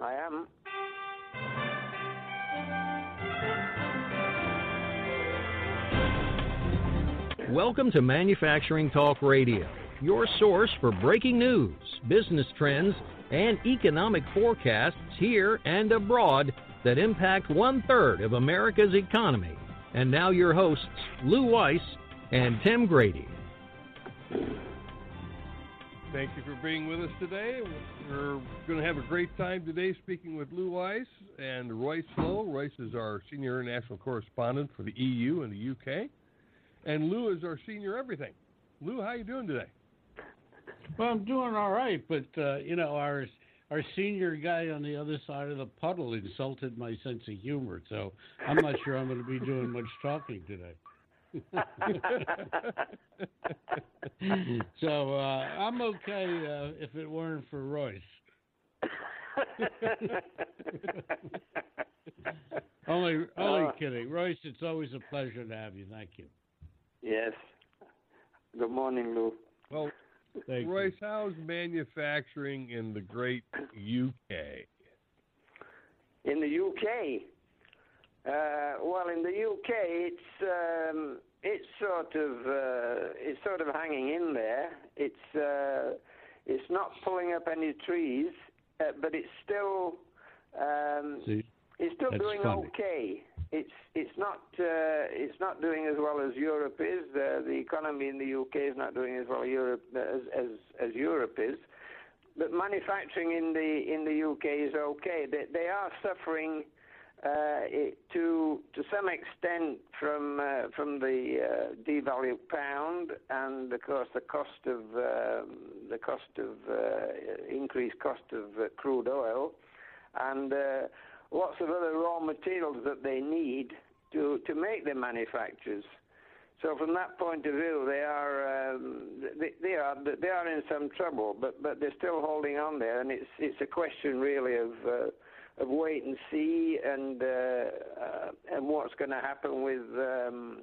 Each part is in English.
I am. Welcome to Manufacturing Talk Radio, your source for breaking news, business trends, and economic forecasts here and abroad that impact one third of America's economy. And now, your hosts, Lou Weiss and Tim Grady. Thank you for being with us today. We're going to have a great time today speaking with Lou Weiss and Royce Lowe. Royce is our senior international correspondent for the EU and the UK, and Lou is our senior everything. Lou, how are you doing today? Well, I'm doing all right, but uh, you know our our senior guy on the other side of the puddle insulted my sense of humor, so I'm not sure I'm going to be doing much talking today. so uh, I'm okay uh, if it weren't for Royce. only, only uh, kidding, Royce. It's always a pleasure to have you. Thank you. Yes. Good morning, Lou. Well, Thank Royce, you. how's manufacturing in the great UK? In the UK, uh, well, in the UK, it's um, it's sort of uh, it's sort of hanging in there. It's uh, it's not pulling up any trees, uh, but it's still um, See, it's still doing funny. okay. It's it's not uh, it's not doing as well as Europe is. The the economy in the UK is not doing as well Europe as as, as Europe is. But manufacturing in the in the UK is okay. They they are suffering uh, it, to to some extent from uh, from the uh, devalued pound and of course the cost of um, the cost of uh, increased cost of uh, crude oil and lots of other raw materials that they need to to make their manufactures. So from that point of view, they are um, they, they, are they are in some trouble, but but they're still holding on there, and it's it's a question really of of wait and see and uh, uh, and what's going to happen with um,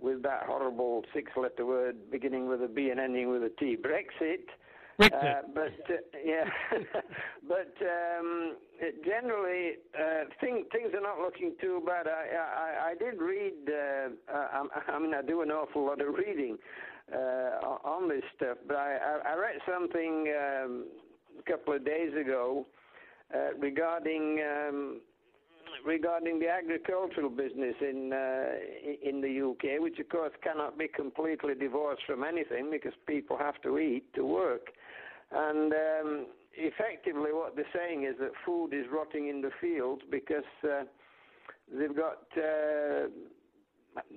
with that horrible six-letter word beginning with a B and ending with a T, Brexit. Uh, but uh, yeah, but um, generally, uh, things things are not looking too bad. I I, I did read. Uh, I, I mean, I do an awful lot of reading on this stuff, but I I, I read something um, a couple of days ago uh, regarding um, regarding the agricultural business in uh, in the UK, which of course cannot be completely divorced from anything because people have to eat to work, and um, effectively what they're saying is that food is rotting in the fields because uh, they've got uh,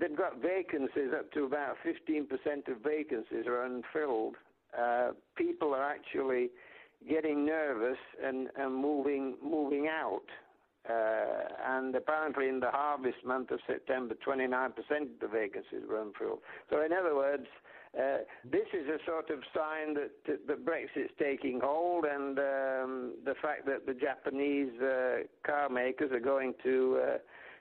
they've got vacancies up to about 15% of vacancies are unfilled. Uh, people are actually getting nervous and, and moving moving out. Uh, and apparently, in the harvest month of September, 29% of the vacancies were unfilled. So, in other words, uh, this is a sort of sign that, that Brexit's taking hold, and um, the fact that the Japanese uh, car makers are going to uh,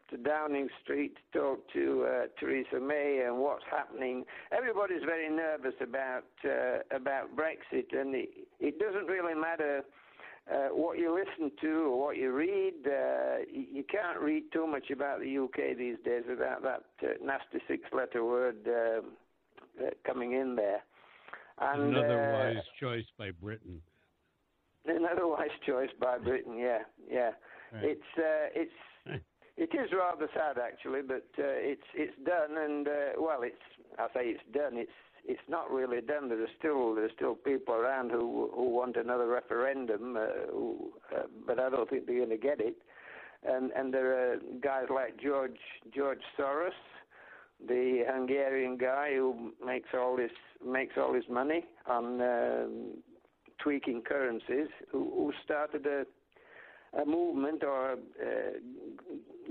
to Downing Street to talk to uh, Theresa May and what's happening. Everybody's very nervous about uh, about Brexit, and it, it doesn't really matter. Uh, what you listen to or what you read, uh, you, you can't read too much about the UK these days without that uh, nasty six-letter word um, uh, coming in there. And, another wise choice by Britain. Another wise choice by Britain. Yeah, yeah. Right. It's uh, it's it is rather sad, actually, but uh, it's it's done, and uh, well, it's I say it's done. It's it's not really done. There are still there are still people around who who want another referendum, uh, who, uh, but I don't think they're going to get it. And and there are guys like George George Soros, the Hungarian guy who makes all this makes all his money on um, tweaking currencies, who, who started a a movement or uh,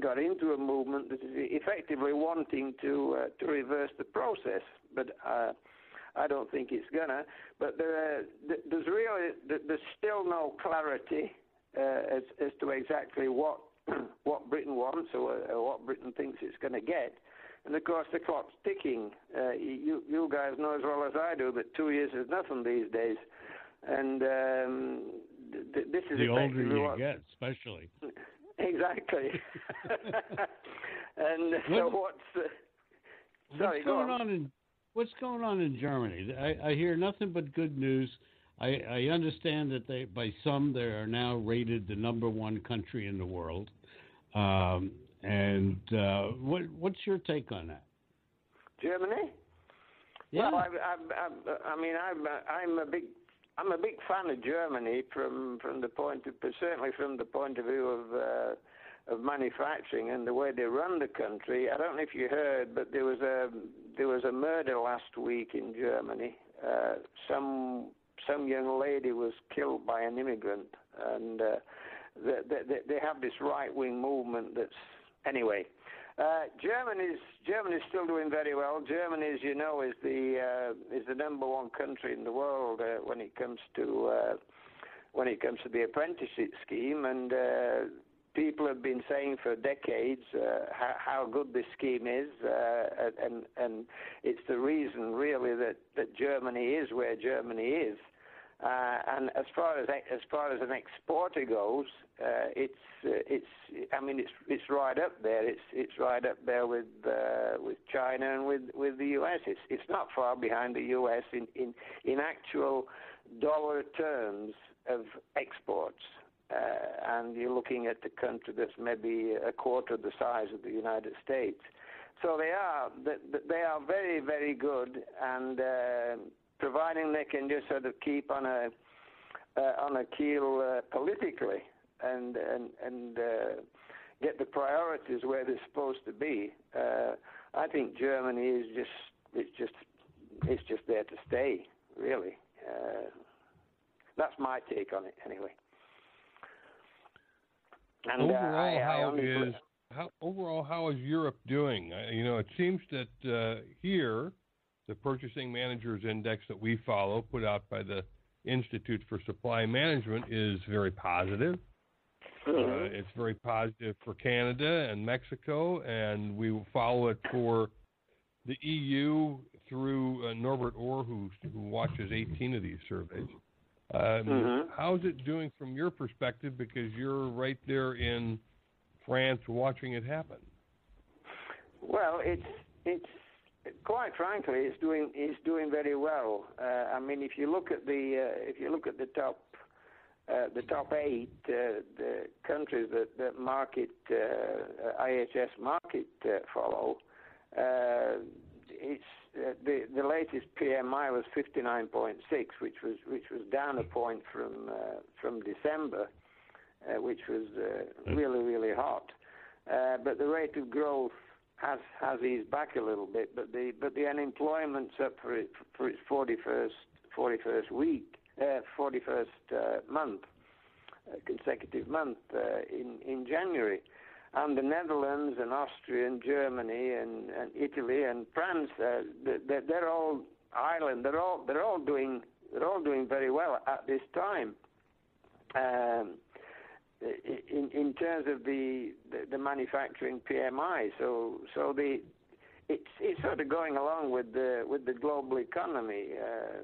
got into a movement that is effectively wanting to uh, to reverse the process, but uh, I don't think it's gonna. But there, there's really there's still no clarity uh, as as to exactly what what Britain wants or, or what Britain thinks it's going to get. And of course, the clock's ticking. Uh, you you guys know as well as I do that two years is nothing these days, and um, th- this is the older you what- get, especially. Exactly. and so What- what's uh, sorry, what's go going on. in What's going on in Germany? I, I hear nothing but good news. I, I understand that they, by some, they are now rated the number one country in the world. Um, and uh, what, what's your take on that? Germany? Yeah. Well, I, I, I, I mean, I'm, I'm a big, I'm a big fan of Germany from from the point of, certainly from the point of view of uh, of manufacturing and the way they run the country. I don't know if you heard, but there was a there was a murder last week in Germany. Uh, some some young lady was killed by an immigrant, and uh, they, they, they have this right wing movement that's anyway. Uh, Germany's Germany's still doing very well. Germany, as you know, is the uh, is the number one country in the world uh, when it comes to uh, when it comes to the apprenticeship scheme, and uh, people have been saying for decades uh, how, how good this scheme is, and and it's the reason really that that Germany is where Germany is. Uh, and as far as as far as an exporter goes, uh, it's uh, it's I mean it's it's right up there. It's it's right up there with uh, with China and with with the U.S. It's it's not far behind the U.S. in in in actual dollar terms of exports. Uh, and you're looking at a country that's maybe a quarter the size of the United States. So they are they are very very good and. Providing they can just sort of keep on a uh, on a keel uh, politically and and and uh, get the priorities where they're supposed to be. Uh, I think Germany is just it's just it's just there to stay. Really, uh, that's my take on it anyway. And uh, overall, I, I how only- is how overall how is Europe doing? You know, it seems that uh, here, the Purchasing Managers Index that we follow, put out by the Institute for Supply Management, is very positive. Mhm. Uh, it's very positive for Canada and Mexico, and we will follow it for the EU through uh, Norbert Ore, who who watches 18 of these surveys. Um, Mhm. How's it doing from your perspective? Because you're right there in France, watching it happen. Well, it's it's quite frankly, it's doing it's doing very well. Uh, I mean, if you look at the uh, if you look at the top uh, the top eight uh, the countries that that Markit uh, IHS Markit uh, follow, uh, it's uh, the the latest PMI was 59.6, which was which was down a point from uh, from December, uh, which was uh, really really hot. Uh, but the rate of growth has has eased back a little bit, but the but the unemployment's up for it for its 41st 41st week, uh, 41st uh, month, uh, consecutive month uh, in in January, and the Netherlands and Austria and Germany and, and Italy and France, uh, they're, they're all Ireland, they're all they're all doing they're all doing very well at this time. Um, in in terms of the, the, the manufacturing PMI. So so the it's it's sort of going along with the with the global economy. Uh,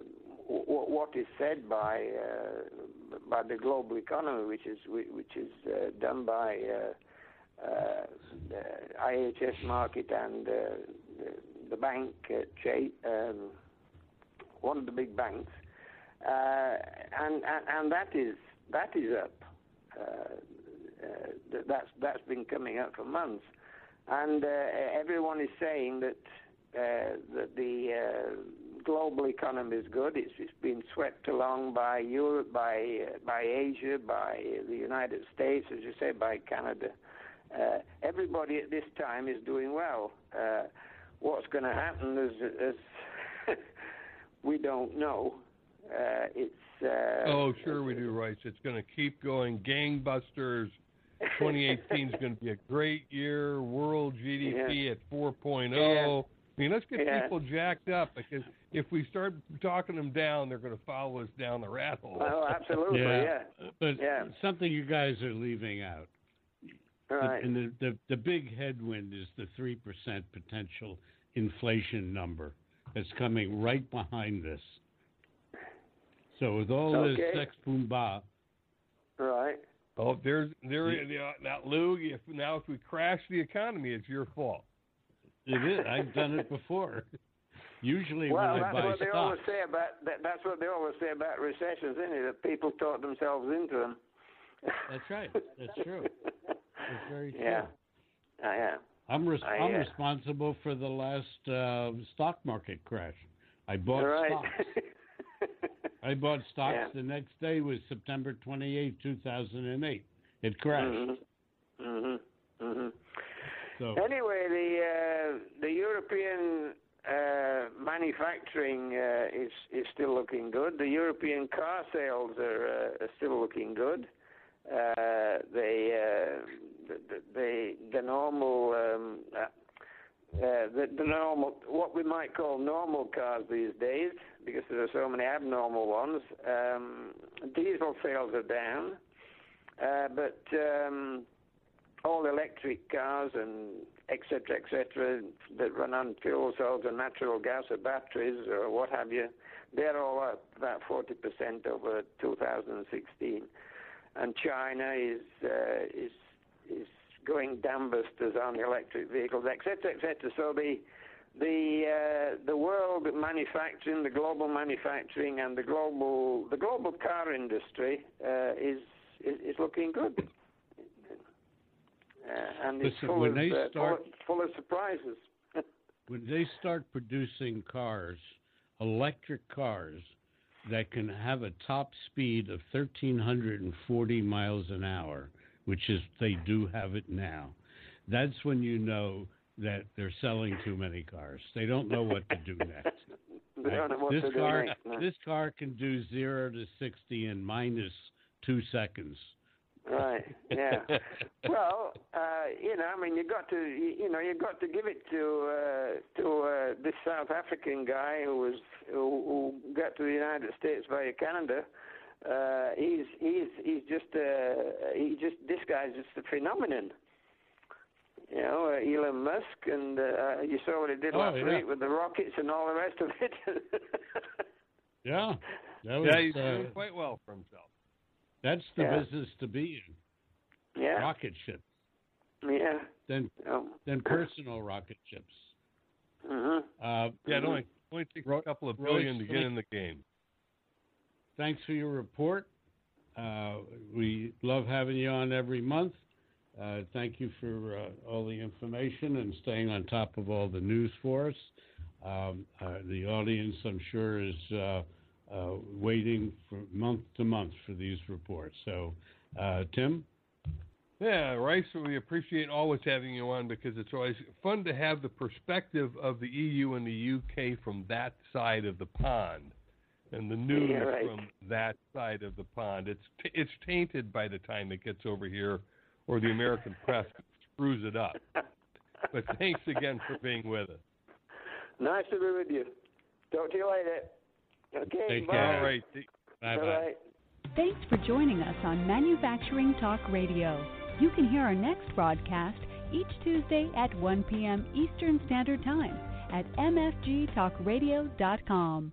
w- what is said by uh, by the global economy, which is which is uh, done by uh, uh, the IHS Markit and uh, the, the bank uh, Chase, um, one of the big banks, uh, and, and and that is that is up. Uh, uh, th- that's that's been coming up for months, and uh, everyone is saying that that the global economy is good. It's, it's been swept along by Europe, by by Asia, by the United States, as you say, by Canada. Everybody at this time is doing well. What's going to happen is, is we don't know. Uh, it's uh, oh, sure we do, Royce. It's going to keep going gangbusters. 2018 is going to be a great year. World GDP Yeah. at 4.0. Yeah. I mean, let's get Yeah. people jacked up because if we start talking them down, they're going to follow us down the rat hole. Oh, absolutely, yeah. But Yeah. something you guys are leaving out. Right. and the, the, the big headwind is the 3% potential inflation number that's coming right behind this. So with all Okay. this sex boom ba, Right. Oh, there's there. Uh, now, Lou, if now if we crash the economy, it's your fault. It is. I've done it before. Usually well, when I buy that's what they always say about that, that's what they always say about recessions, isn't it? That people talk themselves into them. That's right. That's true. That's very true. Yeah. Uh, yeah. I'm res- I, I'm uh, responsible for the last uh, stock market crash. I bought right. stocks. I bought stocks. Yeah. The next day was September 28, 2008. It crashed. hmm hmm hmm So Anyway, the uh, the European uh, manufacturing uh, is is still looking good. The European car sales are, uh, are still looking good. Uh, they, uh, the, the the the normal um, uh, the, the normal what we might call normal cars these days because there are so many abnormal ones. Um, diesel sales are down, uh, but um, all electric cars and et cetera, et cetera, that run on fuel cells or natural gas or batteries or what have you, they're all up about 40% over 2016. And China is uh, is is going dambusters on electric vehicles, et cetera, et cetera. So the the uh, the world manufacturing, the global manufacturing, and the global the global car industry uh, is, is is looking good. Uh, and it's full when of, they uh, full, start- full of surprises. when they start producing cars, electric cars that can have a top speed of 1,340 miles an hour, which is they do have it now, that's when you know that they're selling too many cars. They don't know what to do next. They don't know what this car, next, no. this car can do zero to sixty in minus two seconds. Right. Yeah. well, uh, you know, I mean, you got to, you, you know, you got to give it to uh, to uh, this South African guy who was who, who got to the United States via Canada. Uh, he's he's he's just uh, he just this guy's just a phenomenon. You know, uh, Elon Musk, and uh, you saw what he did Oh, last yeah. week with the rockets and all the rest of it. Yeah, that was, yeah, he's uh, doing quite well for himself. that's the Yeah. business to be in. yeah. Rocket ships, Yeah. then Oh. then personal rocket ships. Mhm. Uh, Yeah, it only only takes Ro- a couple of Royce, billion to get in the game. Thanks for your report. Uh, we love having you on every month. Uh, thank you for uh, all the information and staying on top of all the news for us. Um, uh, the audience, I'm sure, is uh, uh, waiting for month to month for these reports. So, Tim, Yeah, Royce, we appreciate always having you on because it's always fun to have the perspective of the EU and the UK from that side of the pond, and the news Yeah, right. from that side of the pond. It's t- it's tainted by the time it gets over here, or the American press screws it up. But thanks again for being with us. Nice to be with you. Talk to you later. Okay, Take bye. care. All right. bye bye. Bye-bye. Thanks for joining us on Manufacturing Talk Radio. You can hear our next broadcast each Tuesday at 1 p.m. Eastern Standard Time at mfgtalkradio.com.